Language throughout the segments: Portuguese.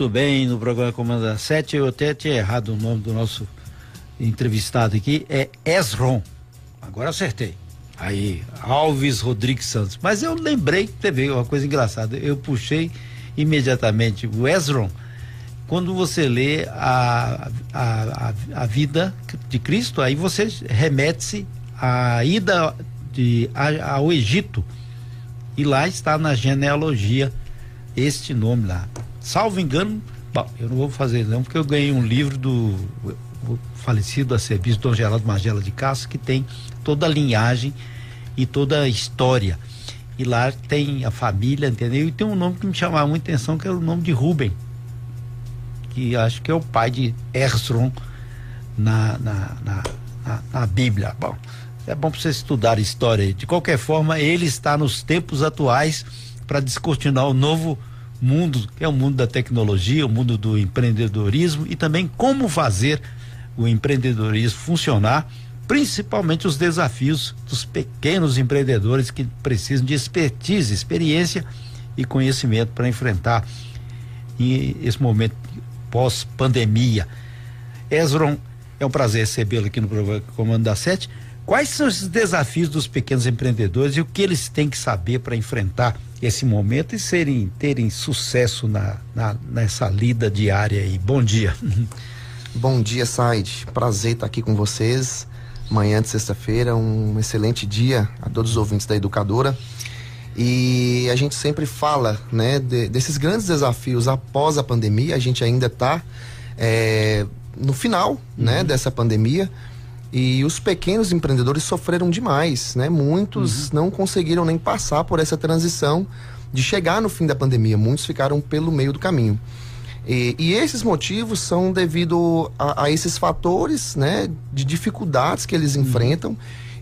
Muito bem, no programa Comanda 7, eu até tinha errado o nome do nosso entrevistado aqui, é Esron. Agora acertei. Aí, Alves Rodrigues Santos. Mas eu lembrei, teve uma coisa engraçada, eu puxei imediatamente o Esron, quando você lê a, a, a, a vida de Cristo, aí você remete-se à ida de, a, ao Egito. E lá está na genealogia este nome lá. Salvo engano, bom, eu não vou fazer não, porque eu ganhei um livro do falecido a serviço Dom Geraldo Magela de Castro, que tem toda a linhagem e toda a história. E lá tem a família, entendeu? E tem um nome que me chamava muita atenção, que era o nome de Rubem, que acho que é o pai de Erzron na, na, na, na, na Bíblia. Bom, é bom para você estudar história. De qualquer forma, ele está nos tempos atuais para descortinar o novo mundo, que é o mundo da tecnologia, o mundo do empreendedorismo e também como fazer o empreendedorismo funcionar, principalmente os desafios dos pequenos empreendedores que precisam de expertise, experiência e conhecimento para enfrentar esse momento pós-pandemia. Esron, é um prazer recebê-lo aqui no programa Comando da Sete. Quais são esses desafios dos pequenos empreendedores e o que eles têm que saber para enfrentar esse momento e serem terem sucesso na, na, nessa lida diária aí? Bom dia. Bom dia, Said. Prazer estar aqui com vocês. Manhã de sexta-feira, um excelente dia a todos os ouvintes da Educadora. E a gente sempre fala, né, de, desses grandes desafios após a pandemia. A gente ainda está é, no final, né, uhum. né, dessa pandemia. E os pequenos empreendedores sofreram demais, né? Muitos uhum. não conseguiram nem passar por essa transição de chegar no fim da pandemia. Muitos ficaram pelo meio do caminho. E, e esses motivos são devido a, a, esses fatores, né, de dificuldades que eles uhum. enfrentam.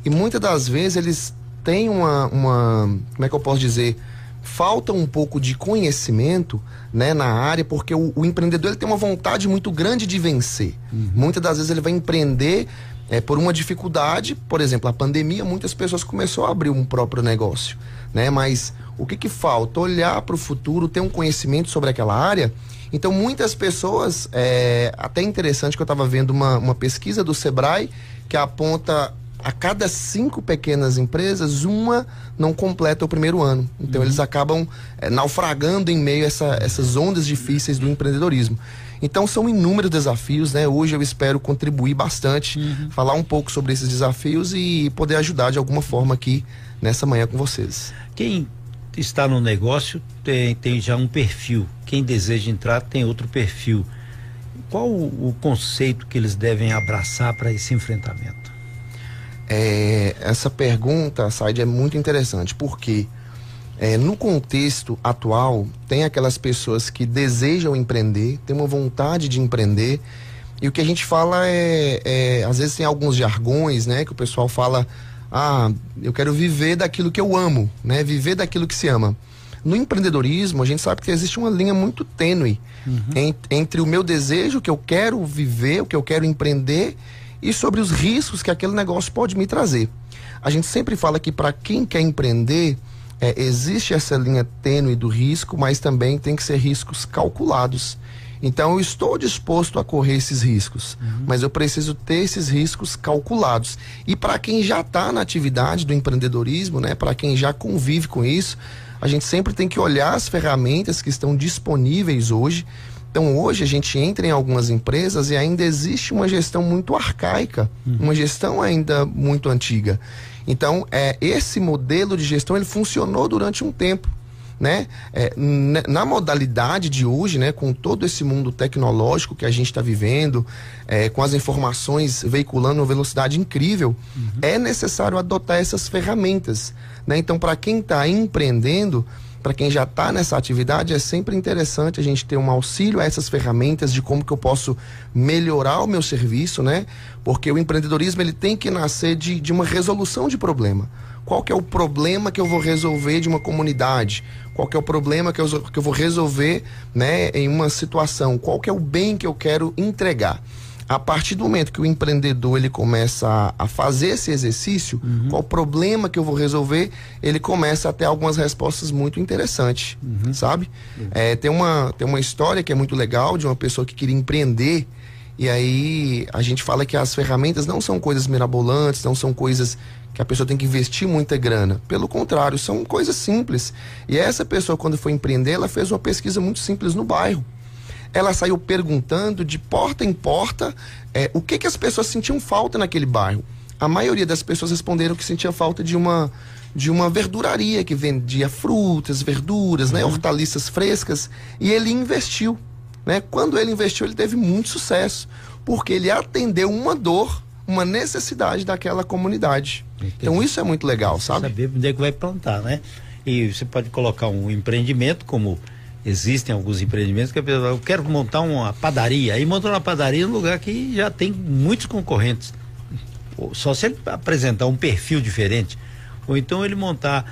E muitas das vezes eles têm uma, uma, como é que eu posso dizer, falta um pouco de conhecimento né, na área, porque o, o empreendedor ele tem uma vontade muito grande de vencer. Uhum. Muitas das vezes ele vai empreender é, por uma dificuldade, por exemplo, a pandemia, muitas pessoas começaram a abrir um próprio negócio, né? Mas o que que falta? Olhar para o futuro, ter um conhecimento sobre aquela área. Então, muitas pessoas, é, até interessante que eu estava vendo uma, uma pesquisa do Sebrae que aponta a cada cinco pequenas empresas, uma não completa o primeiro ano. Então, uhum. eles acabam é, naufragando em meio a essa, essas ondas difíceis do empreendedorismo. Então são inúmeros desafios, né? Hoje eu espero contribuir bastante, uhum. falar um pouco sobre esses desafios e poder ajudar de alguma forma aqui nessa manhã com vocês. Quem está no negócio tem, tem já um perfil, quem deseja entrar tem outro perfil. Qual o, o conceito que eles devem abraçar para esse enfrentamento? É, essa pergunta, Said, é muito interessante, porque quê? É, no contexto atual, tem aquelas pessoas que desejam empreender, têm uma vontade de empreender, e o que a gente fala é, é, às vezes tem alguns jargões, né, que o pessoal fala, ah, eu quero viver daquilo que eu amo, né, viver daquilo que se ama. No empreendedorismo, a gente sabe que existe uma linha muito tênue uhum. entre, entre o meu desejo, o que eu quero viver, o que eu quero empreender, e sobre os riscos que aquele negócio pode me trazer. A gente sempre fala que para quem quer empreender, é, existe essa linha tênue do risco, mas também tem que ser riscos calculados. Então eu estou disposto a correr esses riscos, uhum. mas eu preciso ter esses riscos calculados. E para quem já está na atividade do empreendedorismo, né, para quem já convive com isso, a gente sempre tem que olhar as ferramentas que estão disponíveis hoje. Então hoje a gente entra em algumas empresas e ainda existe uma gestão muito arcaica, uhum. uma gestão ainda muito antiga. Então, é, esse modelo de gestão ele funcionou durante um tempo. Né? É, na modalidade de hoje, né, com todo esse mundo tecnológico que a gente está vivendo, é, com as informações veiculando uma velocidade incrível, uhum. é necessário adotar essas ferramentas. Né? Então, para quem está empreendendo, para quem já está nessa atividade, é sempre interessante a gente ter um auxílio a essas ferramentas de como que eu posso melhorar o meu serviço, né? Porque o empreendedorismo ele tem que nascer de, de uma resolução de problema. Qual que é o problema que eu vou resolver de uma comunidade? Qual que é o problema que eu, que eu vou resolver né, em uma situação? Qual que é o bem que eu quero entregar? A partir do momento que o empreendedor ele começa a, a fazer esse exercício, uhum. qual o problema que eu vou resolver, ele começa a ter algumas respostas muito interessantes, uhum. sabe? Uhum. É, tem, uma, tem uma história que é muito legal de uma pessoa que queria empreender e aí a gente fala que as ferramentas não são coisas mirabolantes, não são coisas que a pessoa tem que investir muita grana. Pelo contrário, são coisas simples. E essa pessoa, quando foi empreender, ela fez uma pesquisa muito simples no bairro ela saiu perguntando de porta em porta é, o que, que as pessoas sentiam falta naquele bairro. A maioria das pessoas responderam que sentia falta de uma de uma verduraria que vendia frutas, verduras, né, uhum. hortaliças frescas, e ele investiu. Né? Quando ele investiu, ele teve muito sucesso, porque ele atendeu uma dor, uma necessidade daquela comunidade. Entendi. Então isso é muito legal, sabe? Saber onde é que vai plantar, né? E você pode colocar um empreendimento como existem alguns empreendimentos que a pessoa eu quero montar uma padaria, aí monta uma padaria num lugar que já tem muitos concorrentes. Só se ele apresentar um perfil diferente. Ou então ele montar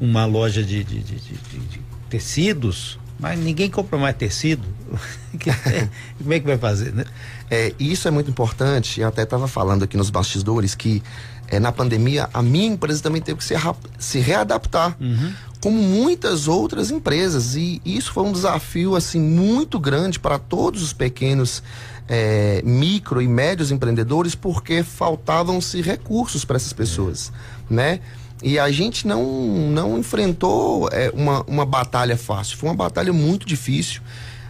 uma loja de, de, de, de tecidos, mas ninguém compra mais tecido. Como é que vai fazer, né? É, isso é muito importante. Eu até estava falando aqui nos bastidores que é, na pandemia a minha empresa também teve que se, se readaptar. Uhum como muitas outras empresas. E isso foi um desafio assim muito grande para todos os pequenos é, micro e médios empreendedores, porque faltavam-se recursos para essas pessoas, né? E a gente não, não enfrentou é, uma, uma batalha fácil, foi uma batalha muito difícil.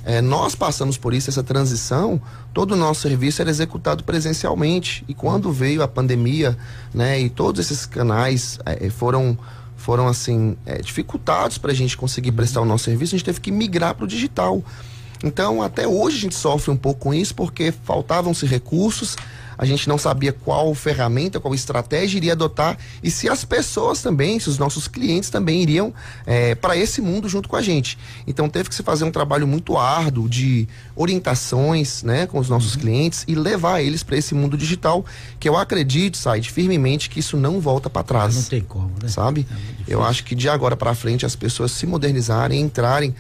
É, nós passamos por isso, essa transição, todo o nosso serviço era executado presencialmente. E quando veio a pandemia, né, e todos esses canais é, foram foram assim é, dificultados para a gente conseguir prestar o nosso serviço, a gente teve que migrar para o digital. Então, até hoje a gente sofre um pouco com isso porque faltavam-se recursos, a gente não sabia qual ferramenta, qual estratégia iria adotar e se as pessoas também, se os nossos clientes também iriam é, para esse mundo junto com a gente. Então teve que se fazer um trabalho muito árduo de orientações né, com os nossos uhum. clientes e levar eles para esse mundo digital, que eu acredito, Said, firmemente que isso não volta para trás. Não tem como, né? Sabe? É eu acho que de agora para frente as pessoas se modernizarem, entrarem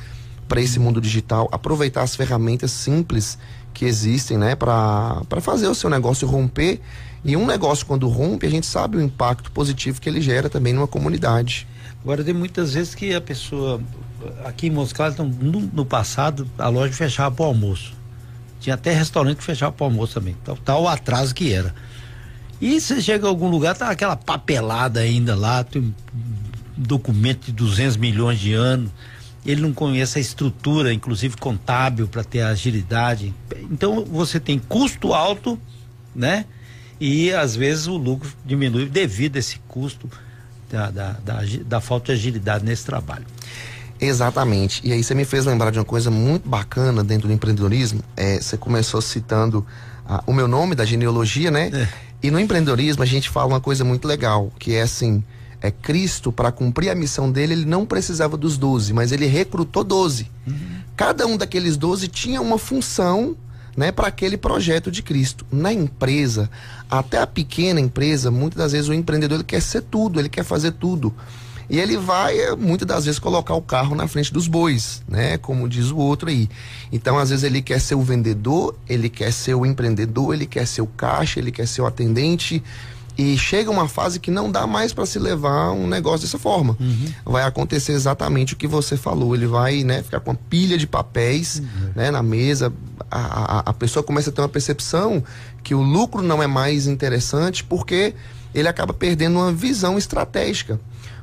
para esse mundo digital, aproveitar as ferramentas simples que existem, né, para fazer o seu negócio romper. E um negócio, quando rompe, a gente sabe o impacto positivo que ele gera também numa comunidade. Agora, tem muitas vezes que a pessoa. Aqui em Moscou, então, no, no, passado, a loja fechava para o almoço. Tinha até restaurante que fechava para o almoço também. Tal, tal atraso que era. E você chega a algum lugar, tá aquela papelada ainda lá, tem um documento de 200 milhões de anos ele não conhece a estrutura, inclusive contábil, para ter agilidade. Então você tem custo alto, né? E às vezes o lucro diminui devido a esse custo da, da, da, da falta de agilidade nesse trabalho. Exatamente. E aí você me fez lembrar de uma coisa muito bacana dentro do empreendedorismo. É, você começou citando ah, o meu nome da genealogia, né? É. E no empreendedorismo a gente fala uma coisa muito legal, que é assim, é, Cristo, para cumprir a missão dele, ele não precisava dos doze, mas ele recrutou doze. Uhum. Cada um daqueles doze tinha uma função né, para aquele projeto de Cristo. Na empresa, até a pequena empresa, muitas das vezes o empreendedor ele quer ser tudo, ele quer fazer tudo. E ele vai, eh, muitas das vezes, colocar o carro na frente dos bois, né? Como diz o outro aí. Então, às vezes, ele quer ser o vendedor, ele quer ser o empreendedor, ele quer ser o caixa, ele quer ser o atendente, e chega uma fase que não dá mais para se levar um negócio dessa forma. Uhum. Vai acontecer exatamente o que você falou. Ele vai né, ficar com uma pilha de papéis uhum. né, na mesa. A, a, a pessoa começa a ter uma percepção que o lucro não é mais interessante porque ele acaba perdendo uma visão estratégica.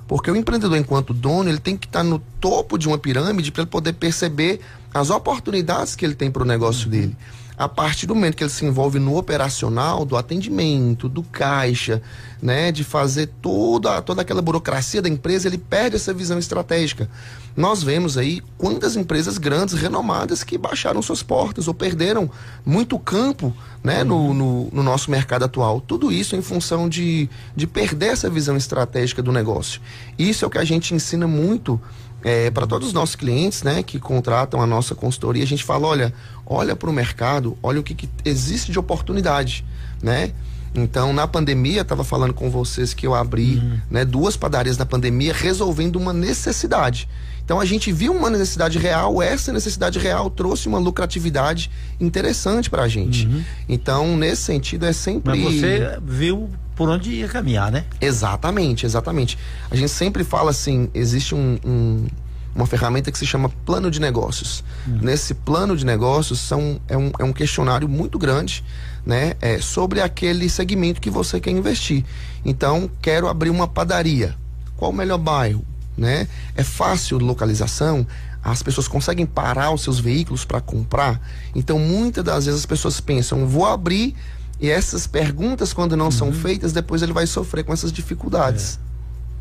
Porque o empreendedor, enquanto dono, ele tem que estar tá no topo de uma pirâmide para ele poder perceber as oportunidades que ele tem para o negócio uhum. dele a partir do momento que ele se envolve no operacional, do atendimento, do caixa, né, de fazer toda, toda aquela burocracia da empresa, ele perde essa visão estratégica. Nós vemos aí quantas empresas grandes, renomadas, que baixaram suas portas ou perderam muito campo né, no, no, no nosso mercado atual. Tudo isso em função de, de perder essa visão estratégica do negócio. Isso é o que a gente ensina muito é, para todos os nossos clientes, né, que contratam a nossa consultoria, a gente fala, olha, olha para o mercado, olha o que, que, existe de oportunidade, né? Então, na pandemia, estava falando com vocês que eu abri uhum. né, duas padarias na pandemia, resolvendo uma necessidade. Então, a gente viu uma necessidade real, essa necessidade real trouxe uma lucratividade interessante para a gente. Uhum. Então, nesse sentido, é sempre. Mas você viu por onde ia caminhar, né? Exatamente, exatamente. A gente sempre fala assim: existe um, um uma ferramenta que se chama plano de negócios. Uhum. Nesse plano de negócios são, é, um, é um questionário muito grande né, é, sobre aquele segmento que você quer investir. Então, quero abrir uma padaria. Qual o melhor bairro? Né? É fácil localização? As pessoas conseguem parar os seus veículos para comprar? Então, muitas das vezes as pessoas pensam, vou abrir e essas perguntas, quando não uhum. são feitas, depois ele vai sofrer com essas dificuldades.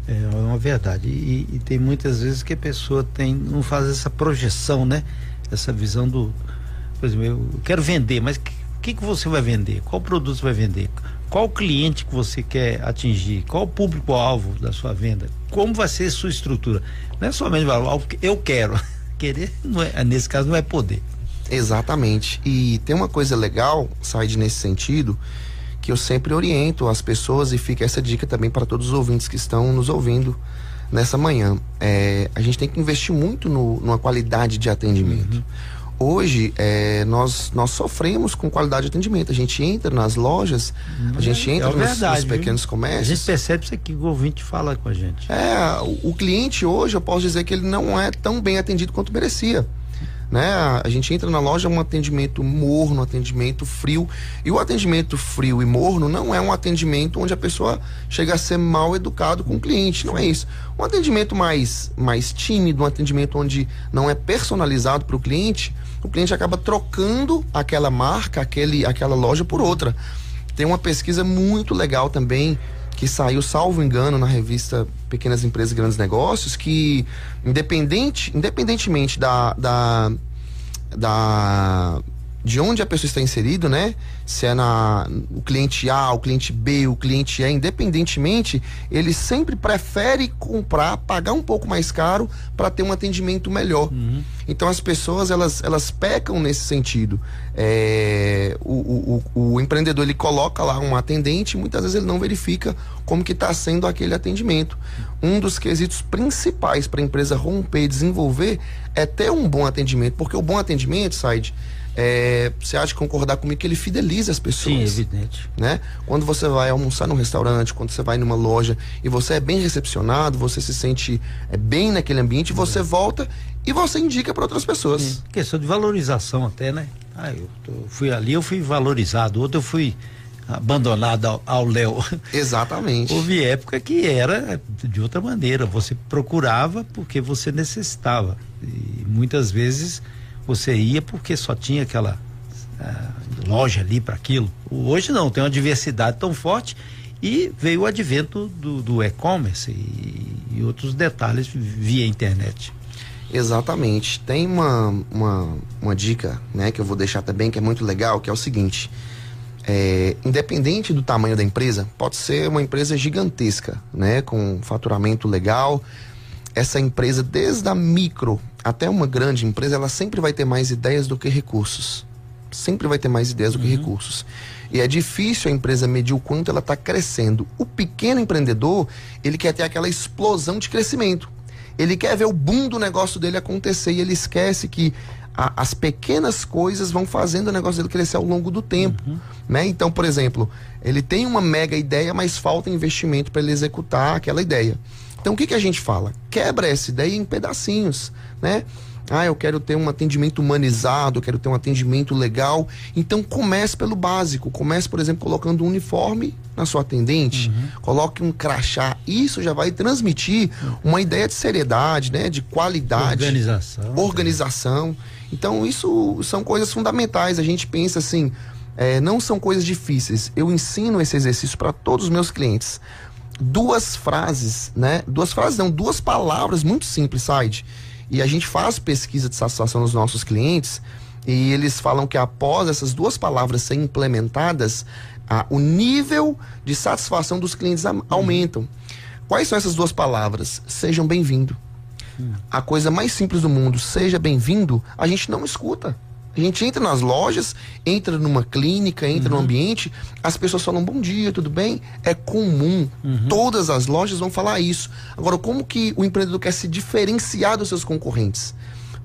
É, é uma verdade. E, e, tem muitas vezes que a pessoa tem, não faz essa projeção, né? Essa visão do. Por exemplo, eu quero vender, mas que, que você vai vender? Qual produto você vai vender? Qual cliente que você quer atingir? Qual o público-alvo da sua venda? Como vai ser sua estrutura? Não é somente eu quero. Querer, não é, nesse caso, não é poder. Exatamente. E tem uma coisa legal, Said, nesse sentido, que eu sempre oriento as pessoas e fica essa dica também para todos os ouvintes que estão nos ouvindo nessa manhã. É, a gente tem que investir muito no, numa qualidade de atendimento. Uhum. Hoje, é, nós, nós sofremos com qualidade de atendimento. A gente entra nas lojas, a gente é entra é nos, verdade, nos, pequenos comércios. A gente percebe isso aqui, o ouvinte fala com a gente. É, o, o cliente hoje, eu posso dizer que ele não é tão bem atendido quanto merecia né? A gente entra na loja um atendimento morno, atendimento frio. E o atendimento frio e morno não é um atendimento onde a pessoa chega a ser mal educado com o cliente, não é isso. Um atendimento mais mais tímido, um atendimento onde não é personalizado para o cliente, o cliente acaba trocando aquela marca, aquele aquela loja por outra. Tem uma pesquisa muito legal também que saiu, salvo engano, na revista Pequenas Empresas e Grandes Negócios, que independente, independentemente da, da, da de onde a pessoa está inserido, né? Se é na o cliente A, o cliente B, o cliente E, independentemente, ele sempre prefere comprar, pagar um pouco mais caro para ter um atendimento melhor. Uhum. Então as pessoas elas, elas pecam nesse sentido. É, o, o, o, empreendedor ele coloca lá um atendente, e muitas vezes ele não verifica como que está sendo aquele atendimento. Um dos quesitos principais para a empresa romper e desenvolver é ter um bom atendimento, porque o bom atendimento, Said, é, você acha de concordar comigo que ele fideliza as pessoas? Sim, evidente. Né? Quando você vai almoçar num restaurante, quando você vai numa loja e você é bem recepcionado, você se sente é, bem naquele ambiente, você volta e você indica para outras pessoas. Sim. Questão de valorização até, né? Ah, eu tô, fui ali, eu fui valorizado, outro eu fui abandonado ao Léo. Exatamente. Houve época que era de outra maneira, você procurava porque você necessitava. E muitas vezes você ia porque só tinha aquela uh, loja ali para aquilo. Hoje não, tem uma diversidade tão forte e veio o advento do, do e-commerce e, e, outros detalhes via internet. Exatamente. Tem uma, uma, uma dica né, que eu vou deixar também que é muito legal, que é o seguinte. É, independente do tamanho da empresa, pode ser uma empresa gigantesca, né, com faturamento legal. Essa empresa, desde a micro até uma grande empresa, ela sempre vai ter mais ideias do que recursos. Sempre vai ter mais ideias do que uhum. recursos. E é difícil a empresa medir o quanto ela está crescendo. O pequeno empreendedor, ele quer ter aquela explosão de crescimento. Ele quer ver o boom do negócio dele acontecer e ele esquece que a, as pequenas coisas vão fazendo o negócio dele crescer ao longo do tempo. Uhum. Né? Então, por exemplo, ele tem uma mega ideia, mas falta investimento para ele executar aquela ideia. Então o que, que a gente fala? Quebra essa ideia em pedacinhos, né? Ah, eu quero ter um atendimento humanizado, eu quero ter um atendimento legal. Então comece pelo básico. Comece, por exemplo, colocando um uniforme na sua atendente, uhum. coloque um crachá. Isso já vai transmitir uma ideia de seriedade, né? De qualidade. Organização. Organização. Então, isso são coisas fundamentais. A gente pensa assim, é, não são coisas difíceis. Eu ensino esse exercício para todos os meus clientes duas frases, né? Duas frases não, duas palavras muito simples, site. E a gente faz pesquisa de satisfação nos nossos clientes e eles falam que após essas duas palavras serem implementadas, a, o nível de satisfação dos clientes a, aumentam. Quais são essas duas palavras? Sejam bem-vindo. A coisa mais simples do mundo, seja bem-vindo, a gente não escuta. A gente entra nas lojas, entra numa clínica, entra uhum. no ambiente, as pessoas falam bom dia, tudo bem? É comum. Uhum. Todas as lojas vão falar isso. Agora, como que o empreendedor quer se diferenciar dos seus concorrentes?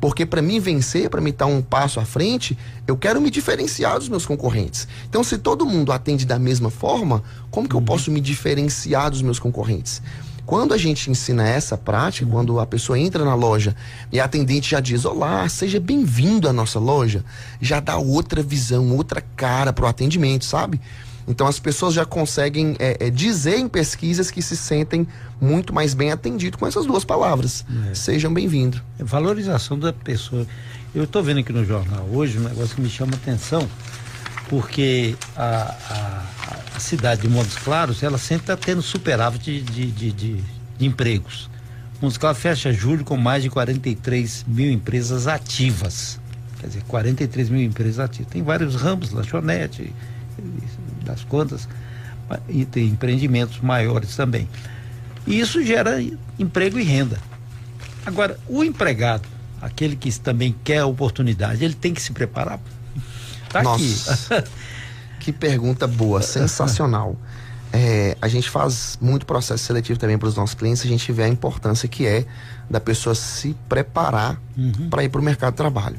Porque para mim vencer, para mim estar um passo à frente, eu quero me diferenciar dos meus concorrentes. Então, se todo mundo atende da mesma forma, como que eu uhum. posso me diferenciar dos meus concorrentes? Quando a gente ensina essa prática, quando a pessoa entra na loja e a atendente já diz: Olá, seja bem-vindo à nossa loja, já dá outra visão, outra cara para o atendimento, sabe? Então as pessoas já conseguem é, é, dizer em pesquisas que se sentem muito mais bem atendidos com essas duas palavras. É. Sejam bem-vindos. É valorização da pessoa. Eu estou vendo aqui no jornal hoje um negócio que me chama atenção, porque a cidade de Montes Claros, ela sempre está tendo superávit de, de, de, de, empregos. Montes Claros fecha julho com mais de 43 mil empresas ativas. Quer dizer, 43 mil empresas ativas. Tem vários ramos, lanchonete, das contas, e tem empreendimentos maiores também. E isso gera emprego e renda. Agora, o empregado, aquele que também quer oportunidade, ele tem que se preparar. Tá Nossa, aqui. que pergunta boa, sensacional. É, a gente faz muito processo seletivo também para os nossos clientes, a gente vê a importância que é da pessoa se preparar uhum. para ir para o mercado de trabalho.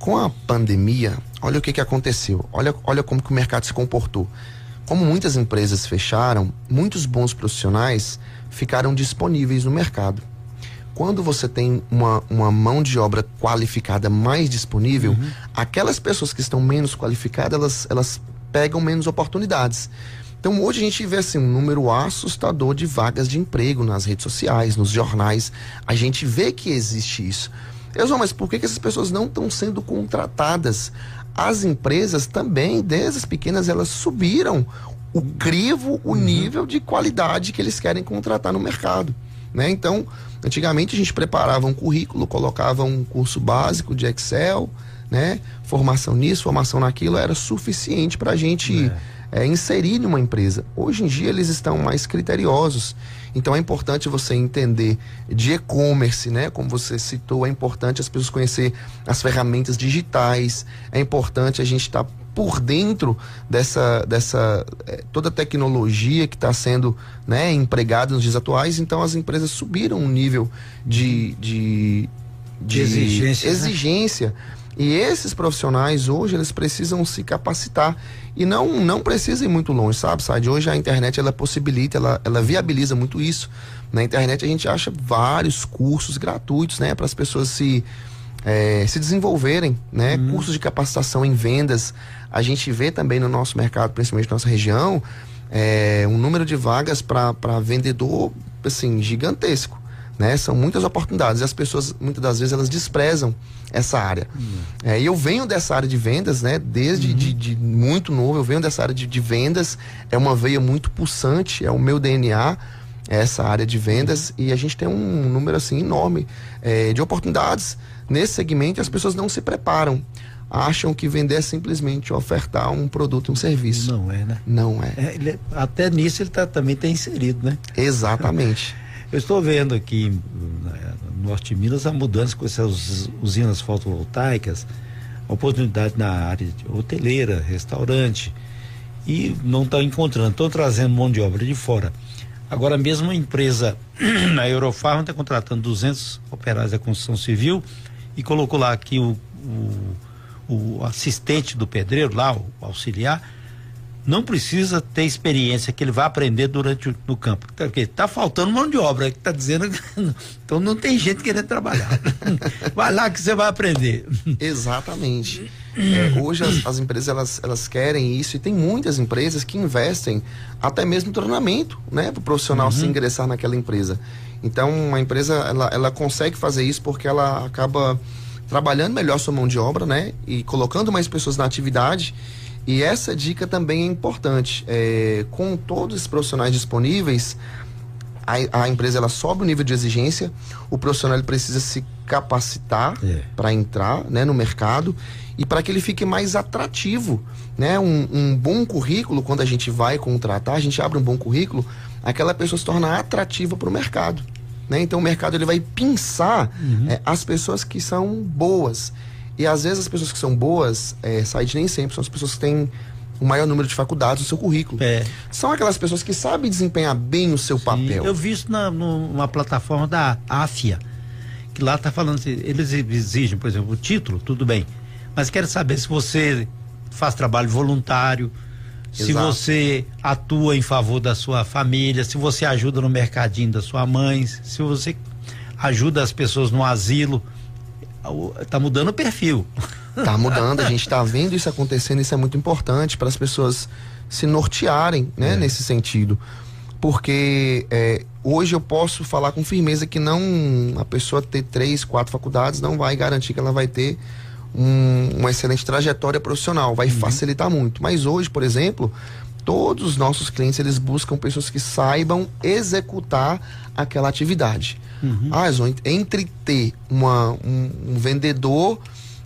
Com a pandemia, olha o que, que aconteceu. Olha, olha como que o mercado se comportou. Como muitas empresas fecharam, muitos bons profissionais ficaram disponíveis no mercado. Quando você tem uma, uma mão de obra qualificada mais disponível, uhum. aquelas pessoas que estão menos qualificadas, elas, elas pegam menos oportunidades. Então hoje a gente vê assim, um número assustador de vagas de emprego nas redes sociais, nos jornais. A gente vê que existe isso. Eu sou, mas por que, que essas pessoas não estão sendo contratadas? As empresas também, desde as pequenas, elas subiram o crivo, o uhum. nível de qualidade que eles querem contratar no mercado. Né? Então, antigamente a gente preparava um currículo, colocava um curso básico de Excel, né? formação nisso, formação naquilo, era suficiente para a gente. É é, inserir numa empresa. Hoje em dia eles estão mais criteriosos. Então é importante você entender de e-commerce, né? Como você citou, é importante as pessoas conhecer as ferramentas digitais. É importante a gente estar tá por dentro dessa, dessa é, toda a tecnologia que está sendo né, empregada nos dias atuais. Então as empresas subiram um nível de, de, de, de exigência. Né? exigência né? E esses profissionais hoje eles precisam se capacitar e não não precisa ir muito longe, sabe? Sabe? Hoje a internet ela possibilita, ela, ela viabiliza muito isso. Na internet a gente acha vários cursos gratuitos, né, para as pessoas se é, se desenvolverem, né? Uhum. Cursos de capacitação em vendas. A gente vê também no nosso mercado, principalmente na nossa região, é, um número de vagas para vendedor assim gigantesco né? São muitas oportunidades e as pessoas muitas das vezes elas desprezam essa área. Uhum. É, e eu venho dessa área de vendas, né? Desde uhum. de, de, muito novo eu venho dessa área de, de, vendas. É uma veia muito pulsante, é o meu DNA essa área de vendas e a gente tem um número assim enorme é, de oportunidades nesse segmento. E as pessoas não se preparam acham que vender é simplesmente ofertar um produto, um serviço. Não é, né? Não é. é ele, até nisso ele tá, também está inserido, né? Exatamente. Eu estou vendo aqui no Norte de Minas a mudança com essas usinas fotovoltaicas, oportunidade na área hoteleira, restaurante, e não estão encontrando, estão trazendo mão de obra de fora. Agora mesmo a empresa, a Eurofarm, está contratando 200 operários da construção civil e colocou lá que o, o, o assistente do pedreiro, lá, o auxiliar, não precisa ter experiência que ele vai aprender durante o, no campo. Porque tá faltando mão de obra, que tá dizendo então não tem gente querendo trabalhar. vai lá que você vai aprender. Exatamente. É, hoje as, as, empresas elas, elas querem isso e tem muitas empresas que investem até mesmo treinamento, né, para o profissional uhum. se ingressar naquela empresa. Então a empresa ela, ela consegue fazer isso porque ela acaba trabalhando melhor sua mão de obra, né, e colocando mais pessoas na atividade e essa dica também é importante. É, com todos os profissionais disponíveis, a, a, empresa ela sobe o nível de exigência, o profissional precisa se capacitar é. para entrar né, no mercado e para que ele fique mais atrativo. Né? Um, um, bom currículo, quando a gente vai contratar, a gente abre um bom currículo, aquela pessoa se torna atrativa para o mercado. Né? Então o mercado ele vai pensar uhum. é, as pessoas que são boas. E às vezes as pessoas que são boas, é, site nem sempre, são as pessoas que têm o maior número de faculdades no seu currículo. É. São aquelas pessoas que sabem desempenhar bem o seu Sim, papel. Eu vi isso na, numa plataforma da AFIA, que lá está falando assim, eles exigem, por exemplo, o título, tudo bem, mas quero saber se você faz trabalho voluntário, se Exato. você atua em favor da sua família, se você ajuda no mercadinho da sua mãe, se você ajuda as pessoas no asilo, tá mudando o perfil. Tá mudando, a gente está vendo isso acontecendo, isso é muito importante para as pessoas se nortearem, né, É. nesse sentido. Porque é, hoje eu posso falar com firmeza que não a pessoa ter três, quatro faculdades não vai garantir que ela vai ter um- uma excelente trajetória profissional, vai facilitar muito. Mas hoje, por exemplo, todos os nossos clientes eles buscam pessoas que saibam executar aquela atividade. Ah, Zon, entre ter uma, um, um vendedor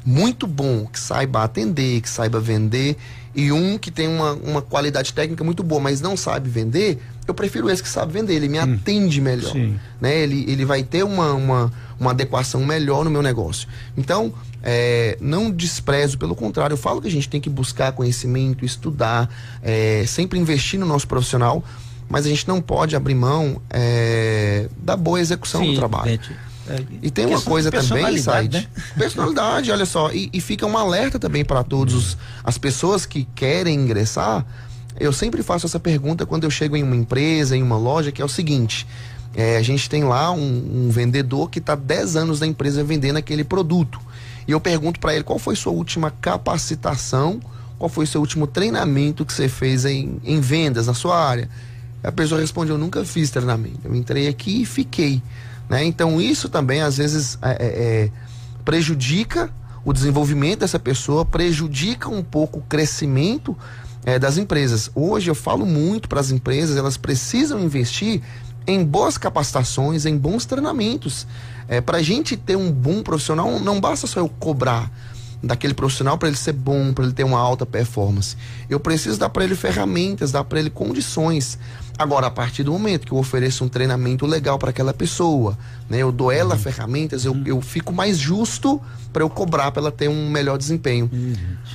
muito bom, que saiba atender, que saiba vender, e um que tem uma, uma qualidade técnica muito boa, mas não sabe vender, eu prefiro esse que sabe vender, ele me atende melhor. Sim. Né? Ele, ele vai ter uma, uma, uma adequação melhor no meu negócio. Então, é, não desprezo, pelo contrário, eu falo que a gente tem que buscar conhecimento, estudar, é, sempre investir no nosso profissional, mas a gente não pode abrir mão é, da boa execução do trabalho. é, E tem uma coisa também, personalidade, Said. né? Personalidade, olha só. E, e fica um alerta também para todos os- as pessoas que querem ingressar. Eu sempre faço essa pergunta quando eu chego em uma empresa, em uma loja, que é o seguinte: é, a gente tem lá um, um vendedor que está 10 anos na empresa vendendo aquele produto. E eu pergunto para ele qual foi sua última capacitação, qual foi seu último treinamento que você fez em, em vendas na sua área. A pessoa responde: Eu nunca fiz treinamento. Eu entrei aqui e fiquei. Né? Então, isso também às vezes é, é, é, prejudica o desenvolvimento dessa pessoa, prejudica um pouco o crescimento é, das empresas. Hoje eu falo muito para as empresas, elas precisam investir em boas capacitações, em bons treinamentos. É, para a gente ter um bom profissional, não basta só eu cobrar daquele profissional para ele ser bom, para ele ter uma alta performance. Eu preciso dar para ele ferramentas, dar para ele condições. Agora, a partir do momento que eu ofereço um treinamento legal para aquela pessoa, né, eu dou ela ferramentas, eu, eu fico mais justo para eu cobrar para ela ter um melhor desempenho.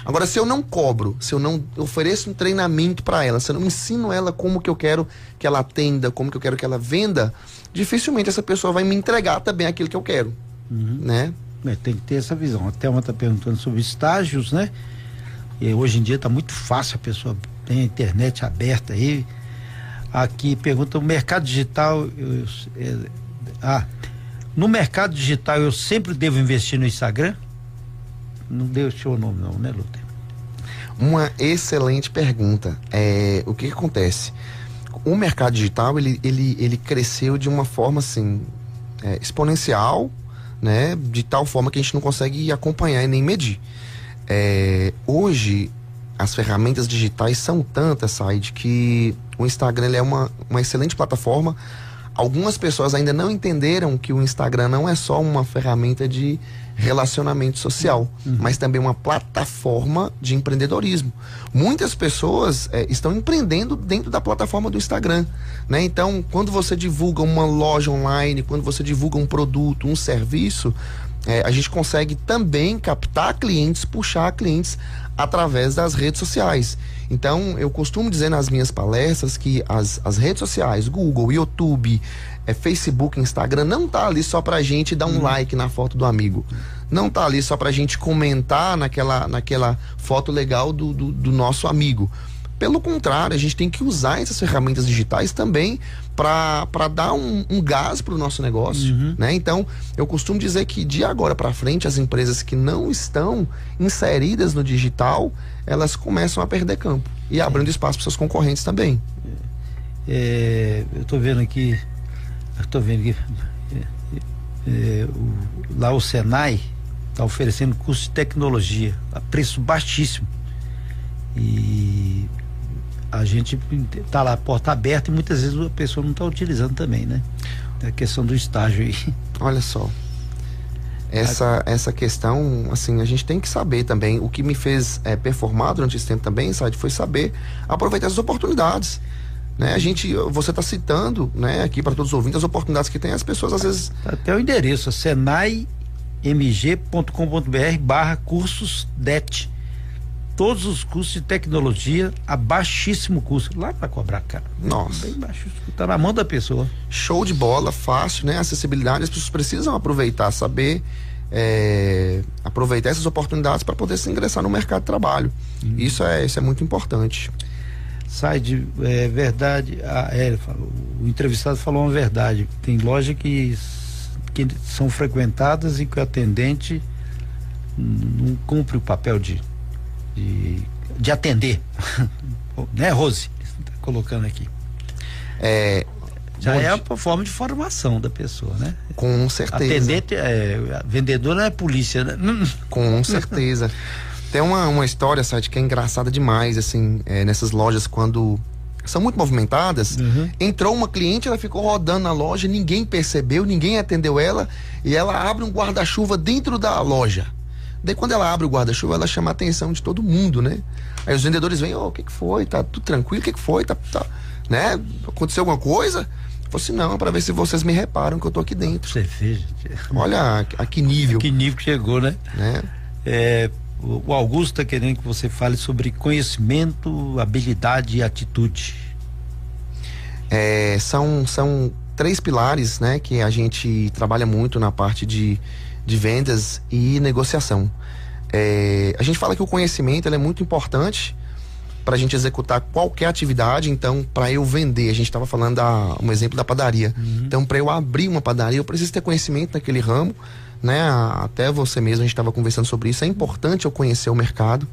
Agora, se eu não cobro, se eu não ofereço um treinamento para ela, se eu não ensino ela como que eu quero que ela atenda, como que eu quero que ela venda, dificilmente essa pessoa vai me entregar também aquilo que eu quero, né? É, tem que ter essa visão. A Thelma está perguntando sobre estágios, né? E hoje em dia está muito fácil, a pessoa tem a internet aberta aí. Aqui pergunta o mercado digital. eu- é, ah, no mercado digital eu sempre devo investir no Instagram? Não deu o seu nome, não, né, Luther? Uma excelente pergunta. É, o que, que acontece? O mercado digital ele, ele, ele cresceu de uma forma assim é, exponencial, né? De tal forma que a gente não consegue acompanhar e nem medir. É, hoje as ferramentas digitais são tantas, Said, que o Instagram é uma, uma excelente plataforma. Algumas pessoas ainda não entenderam que o Instagram não é só uma ferramenta de relacionamento social, mas também uma plataforma de empreendedorismo. Muitas pessoas eh, estão empreendendo dentro da plataforma do Instagram, né? Então, quando você divulga uma loja online, quando você divulga um produto, um serviço, eh, a gente consegue também captar clientes, puxar clientes através das redes sociais. Então, eu costumo dizer nas minhas palestras que as, as redes sociais, Google, YouTube, é, Facebook, Instagram, não tá ali só pra gente dar um like na foto do amigo. Não tá ali só pra gente comentar naquela, naquela foto legal do, do, do nosso amigo. Pelo contrário, a gente tem que usar essas ferramentas digitais também para dar um, um gás para o nosso negócio. Né? Então, eu costumo dizer que de agora para frente, as empresas que não estão inseridas no digital, elas começam a perder campo e abrindo espaço para seus concorrentes também. É, eu estou vendo aqui, estou vendo aqui, é, é, o- lá o Senai está oferecendo curso de tecnologia a preço baixíssimo. E a gente está lá, porta aberta, e muitas vezes a pessoa não está utilizando também, né? É a questão do estágio aí. Olha só. Essa, essa questão, assim, a gente tem que saber também. O que me fez é, performar durante esse tempo também, sabe, foi saber aproveitar as oportunidades. Né? A gente, você está citando, né, aqui para todos os ouvintes, as oportunidades que tem, as pessoas às vezes. Tá Até o endereço, Senai mg.com.br barra cursos DET. Todos os cursos de tecnologia a baixíssimo custo. Lá para cobrar, cara. Nossa. Bem baixo. Tá na mão da pessoa. Show de bola, fácil, né? Acessibilidade, as pessoas precisam aproveitar, saber é, aproveitar essas oportunidades para poder se ingressar no mercado de trabalho. Hum. Isso, é, isso é muito importante. Sai de é, verdade. A, é, o entrevistado falou uma verdade. Tem loja que, que são frequentadas e que o atendente não cumpre o papel de de, de atender. né, Rose? Tá colocando aqui. É, já é a forma de formação da pessoa, né? Com certeza. Atender, é, vendedor não é polícia, né? Com certeza. Tem uma, uma história, site que é engraçada demais, assim, é, nessas lojas, quando são muito movimentadas. Uhum. Entrou uma cliente, ela ficou rodando na loja, ninguém percebeu, ninguém atendeu ela, e ela abre um guarda-chuva dentro da loja. Daí quando ela abre o guarda-chuva, ela chama a atenção de todo mundo, né? Aí os vendedores vêm, oh, o que, que foi? Tá tudo tranquilo? O que, que foi? Tá, tá, né? Aconteceu alguma coisa? Eu falei assim, não, para ver se vocês me reparam que eu tô aqui dentro. Você fez, Olha a, a, que nível. A que nível que chegou, né? né? É, o Augusto está querendo que você fale sobre conhecimento, habilidade e atitude. É, são, são três pilares, né, que a gente trabalha muito na parte de de vendas e negociação. É, a gente fala que o conhecimento é muito importante para a gente executar qualquer atividade. Então, para eu vender, a gente estava falando da, um exemplo da padaria. Uhum. Então, para eu abrir uma padaria, eu preciso ter conhecimento naquele ramo. Né? Até você mesmo, a gente estava conversando sobre isso. É importante eu conhecer o mercado.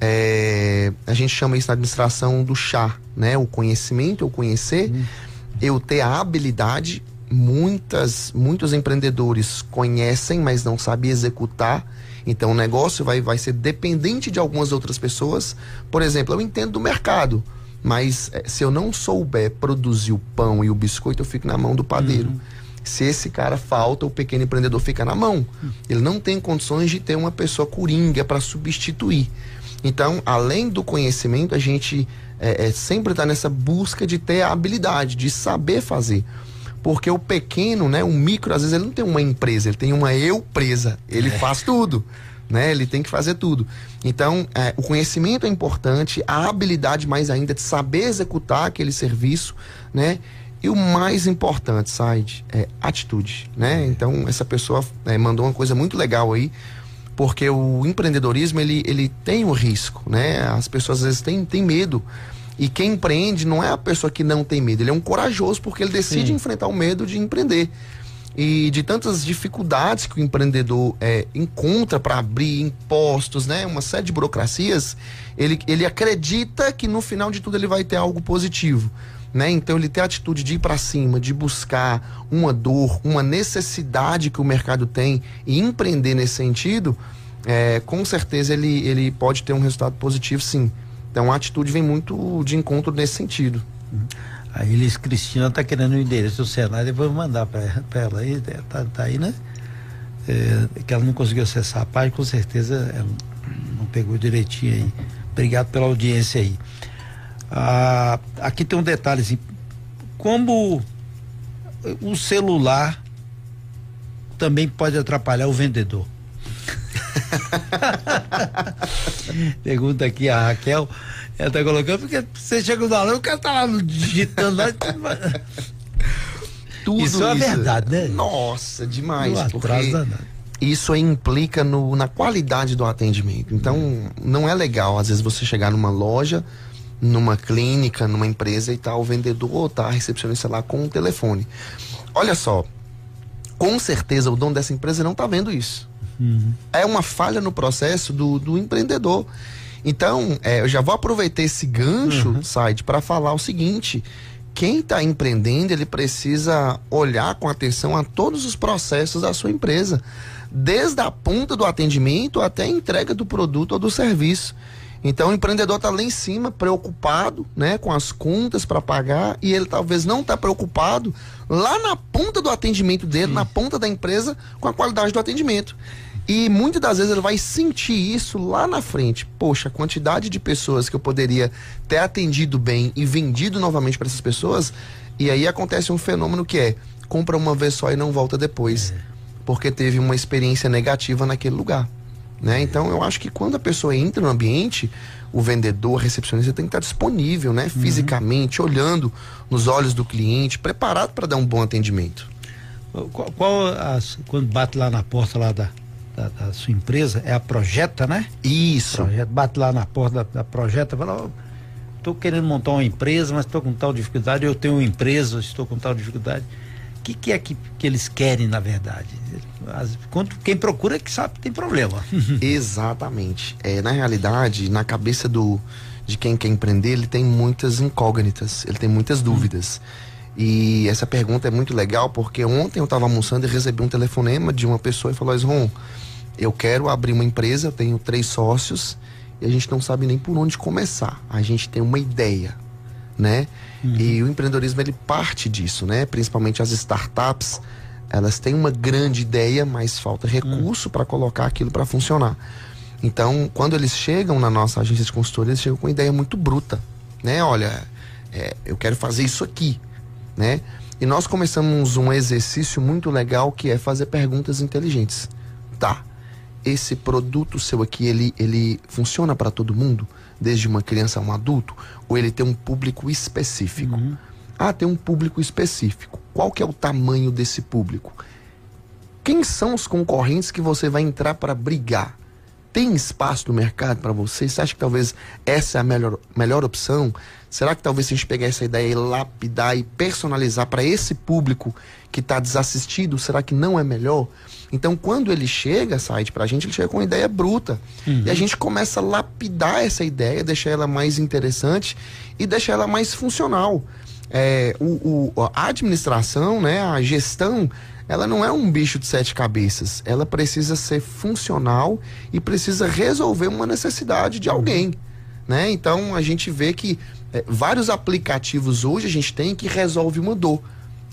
É, a gente chama isso na administração do chá, né? O conhecimento, eu conhecer, uhum. eu ter a habilidade muitas, muitos empreendedores conhecem, mas não sabem executar. Então o negócio vai, vai ser dependente de algumas outras pessoas. Por exemplo, eu entendo do mercado, mas é, se eu não souber produzir o pão e o biscoito, eu fico na mão do padeiro. Uhum. Se esse cara falta, o pequeno empreendedor fica na mão. Uhum. Ele não tem condições de ter uma pessoa coringa para substituir. Então, além do conhecimento, a gente é, é, sempre está nessa busca de ter a habilidade, de saber fazer. Porque o pequeno, né, o micro, às vezes ele não tem uma empresa, ele tem uma eu presa. Ele é. faz tudo, né? Ele tem que fazer tudo. Então, é, o conhecimento é importante, a habilidade mais ainda de saber executar aquele serviço, né? E o mais importante, Said, é atitude, né? Então, essa pessoa é, mandou uma coisa muito legal aí, porque o empreendedorismo, ele, ele tem o risco, né? As pessoas às vezes têm, têm medo e quem empreende não é a pessoa que não tem medo, ele é um corajoso porque ele decide Sim. enfrentar o medo de empreender. E de tantas dificuldades que o empreendedor é, encontra para abrir impostos, né, uma série de burocracias, ele, ele acredita que no final de tudo ele vai ter algo positivo. Né? Então ele tem a atitude de ir para cima, de buscar uma dor, uma necessidade que o mercado tem e empreender nesse sentido, é, com certeza ele, ele pode ter um resultado positivo sim. Então a atitude vem muito de encontro nesse sentido. A Elis Cristina está querendo o endereço do Senado, depois vou mandar para ela aí, é, tá, tá aí, né? É, que ela não conseguiu acessar a página, com certeza ela não pegou direitinho aí. Obrigado pela audiência aí. Ah, aqui tem um detalhe assim, como o celular também pode atrapalhar o vendedor. Pergunta aqui a Raquel. Ela tá colocando, porque você chega no aluno, o cara tá lá digitando lá. Tudo isso é verdade, né? Nossa, demais. Porque isso implica no, na qualidade do atendimento. Então, não é legal, às vezes, você chegar numa loja, numa clínica, numa empresa e tal, tá o vendedor ou tá a recepcionista lá com o telefone. Olha só, com certeza o dono dessa empresa não tá vendo isso. Uhum. É uma falha no processo do, do empreendedor. Então, é, eu já vou aproveitar esse gancho, uhum. site, para falar o seguinte: quem está empreendendo, ele precisa olhar com atenção a todos os processos da sua empresa, desde a ponta do atendimento até a entrega do produto ou do serviço. Então o empreendedor está lá em cima, preocupado, né, com as contas para pagar e ele talvez não está preocupado lá na ponta do atendimento dele, Sim. na ponta da empresa, com a qualidade do atendimento. E muitas das vezes ele vai sentir isso lá na frente. Poxa, a quantidade de pessoas que eu poderia ter atendido bem e vendido novamente para essas pessoas. E aí acontece um fenômeno que é compra uma vez só e não volta depois. É porque teve uma experiência negativa naquele lugar. Né? Então eu acho que quando a pessoa entra no ambiente, o vendedor, a recepcionista tem que estar disponível, né? Uhum. Fisicamente, olhando nos olhos do cliente, preparado para dar um bom atendimento. Qual, qual as, quando bate lá na porta lá da, da, da, sua empresa, é a Projeta, né? Isso. Projeta, bate lá na porta da, da Projeta, fala, oh, estou querendo montar uma empresa, mas estou com tal dificuldade, eu tenho uma empresa, estou com tal dificuldade. O que, que, é que, que eles querem, na verdade? As, quem procura é que sabe que tem problema. Exatamente. É, na realidade, na cabeça do, de quem quer empreender, ele tem muitas incógnitas, ele tem muitas dúvidas. E essa pergunta é muito legal porque ontem eu estava almoçando e recebi um telefonema de uma pessoa e falou: Ron, eu quero abrir uma empresa, eu tenho três sócios e a gente não sabe nem por onde começar. A gente tem uma ideia, né? Uhum. E o empreendedorismo ele parte disso, né? Principalmente as startups, elas têm uma grande ideia, mas falta recurso uhum. para colocar aquilo para funcionar. Então, quando eles chegam na nossa agência de consultoria, eles chegam com uma ideia muito bruta, né? Olha, é, eu quero fazer isso aqui, né? E nós começamos um exercício muito legal que é fazer perguntas inteligentes. Tá, esse produto seu aqui, ele, ele funciona para todo mundo? Desde uma criança a um adulto? Ou ele tem um público específico? Uhum. Ah, tem um público específico. Qual que é o tamanho desse público? Quem são os concorrentes que você vai entrar para brigar? Tem espaço no mercado para você? Você acha que talvez essa é a melhor, melhor opção? Será que talvez se a gente pegar essa ideia e lapidar e personalizar para esse público que está desassistido, será que não é melhor? Então, quando ele chega, site para a gente, ele chega com uma ideia bruta. Uhum. E a gente começa a lapidar essa ideia, deixar ela mais interessante e deixar ela mais funcional. É, o, o, a administração, né, a gestão, ela não é um bicho de sete cabeças. Ela precisa ser funcional e precisa resolver uma necessidade de alguém. Né? Então a gente vê que é, vários aplicativos hoje a gente tem que resolve uma dor.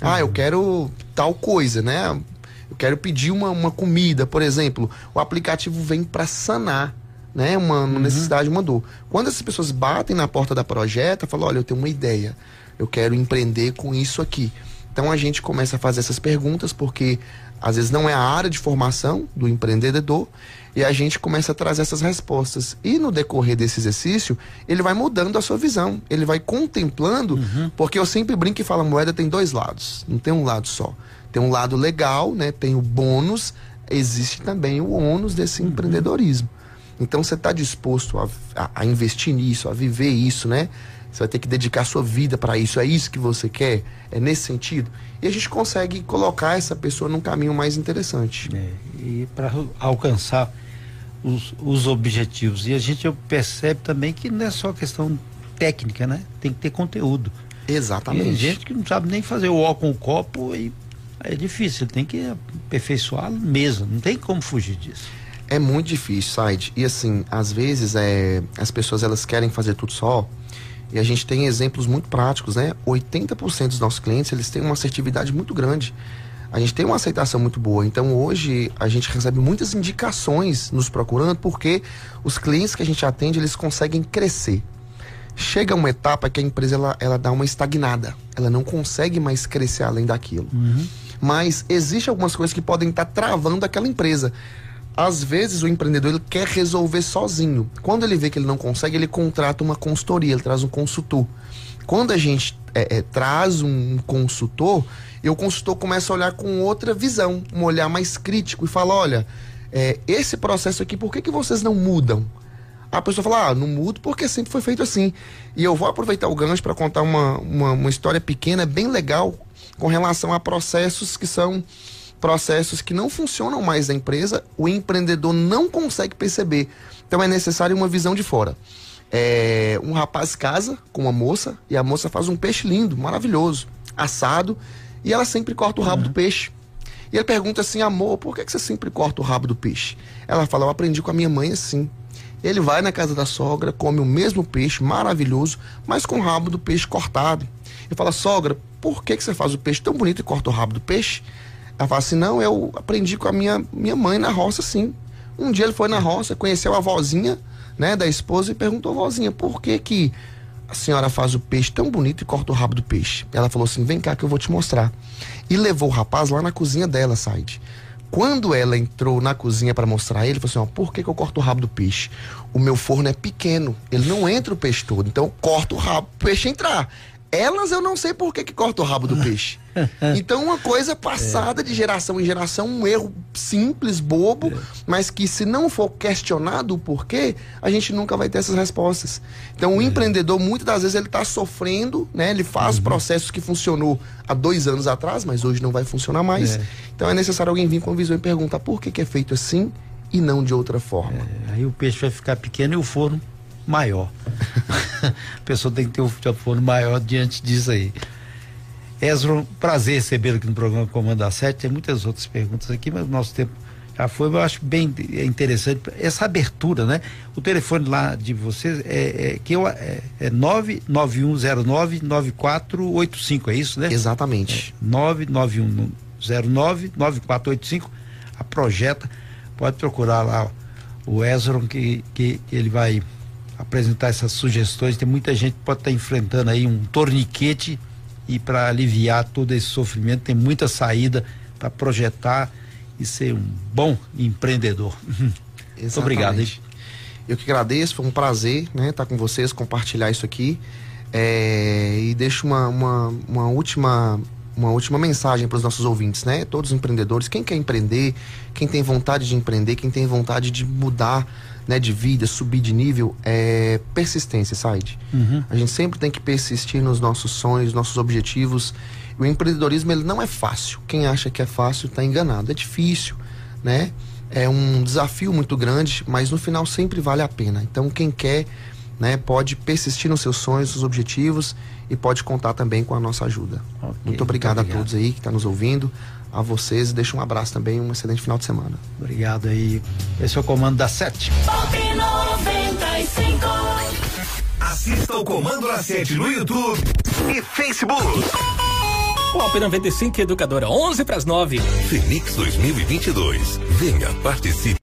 Ah, eu quero tal coisa, né? eu quero pedir uma, uma comida, por exemplo, o aplicativo vem para sanar né, uma, uma uhum. necessidade, uma dor. Quando essas pessoas batem na porta da projeta, falam, olha, eu tenho uma ideia, eu quero empreender com isso aqui. Então a gente começa a fazer essas perguntas porque às vezes não é a área de formação do empreendedor e a gente começa a trazer essas respostas. E no decorrer desse exercício, ele vai mudando a sua visão, ele vai contemplando, uhum. porque eu sempre brinco e falo, a moeda tem dois lados, não tem um lado só. Tem um lado legal, né? Tem o bônus, existe também o ônus desse uhum. empreendedorismo. Então você está disposto a, a, a, investir nisso, a viver isso, né? Você vai ter que dedicar sua vida para isso. É isso que você quer? É nesse sentido? E a gente consegue colocar essa pessoa num caminho mais interessante. É, e para alcançar os, os objetivos. E a gente percebe também que não é só questão técnica, né? Tem que ter conteúdo. Exatamente. Tem gente que não sabe nem fazer o ó com o copo e é difícil, tem que aperfeiçoar mesmo, não tem como fugir disso. É muito difícil, Said. E assim, às vezes é, as pessoas elas querem fazer tudo só. E a gente tem exemplos muito práticos, né? 80% dos nossos clientes, eles têm uma assertividade muito grande. A gente tem uma aceitação muito boa. Então hoje a gente recebe muitas indicações nos procurando porque os clientes que a gente atende, eles conseguem crescer. Chega uma etapa que a empresa ela, ela dá uma estagnada. Ela não consegue mais crescer além daquilo. Uhum mas existe algumas coisas que podem estar travando aquela empresa. Às vezes o empreendedor ele quer resolver sozinho. Quando ele vê que ele não consegue, ele contrata uma consultoria, ele traz um consultor. Quando a gente é, é, traz um consultor, e o consultor começa a olhar com outra visão, um olhar mais crítico e fala: olha, é, esse processo aqui, por que, que vocês não mudam? A pessoa fala: ah, não mudo porque sempre foi feito assim. E eu vou aproveitar o gancho para contar uma, uma, uma história pequena, bem legal, com relação a processos que são processos que não funcionam mais da empresa, o empreendedor não consegue perceber. Então é necessário uma visão de fora. É, um rapaz casa com uma moça e a moça faz um peixe lindo, maravilhoso, assado, e ela sempre corta o rabo uhum. do peixe. E ele pergunta assim, amor, por que, que você sempre corta o rabo do peixe? Ela fala, eu aprendi com a minha mãe assim. Ele vai na casa da sogra, come o mesmo peixe maravilhoso, mas com o rabo do peixe cortado. E fala, sogra, por que, que você faz o peixe tão bonito e corta o rabo do peixe? Ela fala assim, não, eu aprendi com a minha, minha mãe na roça, sim. Um dia ele foi na roça, conheceu a vozinha, né, da esposa e perguntou vozinha, por que que a senhora faz o peixe tão bonito e corta o rabo do peixe? Ela falou assim, vem cá que eu vou te mostrar. E levou o rapaz lá na cozinha dela, Said, Quando ela entrou na cozinha para mostrar ele, falou assim: ó, por que, que eu corto o rabo do peixe? O meu forno é pequeno, ele não entra o peixe todo, então eu corto o rabo pro peixe entrar. Elas eu não sei por que, que corta o rabo do peixe. Então, uma coisa passada de geração em geração, um erro simples, bobo, mas que se não for questionado o porquê, a gente nunca vai ter essas respostas. Então, o empreendedor, muitas das vezes, ele está sofrendo, né? Ele faz processos que funcionou há dois anos atrás, mas hoje não vai funcionar mais. É. Então, é necessário alguém vir com visão e perguntar por que, que é feito assim e não de outra forma. Aí o peixe vai ficar pequeno e o forno maior. a pessoa tem que ter o forno maior diante disso aí. Ezra, prazer recebê-lo aqui no programa Comando a Sete. Tem muitas outras perguntas aqui, mas o nosso tempo já foi. Eu acho bem interessante essa abertura, né? O telefone lá de vocês é, é que eu, é, é 991099485, é isso, né? Exatamente. É, 991099485. A projeta. Pode procurar lá o Ezra, que, que ele vai apresentar essas sugestões. Tem muita gente que pode estar enfrentando aí um torniquete e para aliviar todo esse sofrimento tem muita saída para projetar e ser um bom empreendedor. Muito obrigado. Hein? Eu que agradeço, foi um prazer né, estar com vocês, compartilhar isso aqui. É, e deixo uma, uma, uma última uma última mensagem para os nossos ouvintes, né? Todos os empreendedores, quem quer empreender, quem tem vontade de empreender, quem tem vontade de mudar né, de vida, subir de nível, é persistência, Said. Uhum. A gente sempre tem que persistir nos nossos sonhos, nossos objetivos. O empreendedorismo ele não é fácil. Quem acha que é fácil está enganado. É difícil, né? É um desafio muito grande, mas no final sempre vale a pena. Então quem quer, né, pode persistir nos seus sonhos, nos objetivos e pode contar também com a nossa ajuda. Okay, muito, obrigado obrigado a todos aí que estão tá nos ouvindo, a vocês e deixo um abraço também, um excelente final de semana. Obrigado aí. Esse é o comando da Sete. Assista o Comando da Sete no YouTube e Facebook. Pop 95 Educadora, 11 para as 9. Fenix 2022. Venha, participe.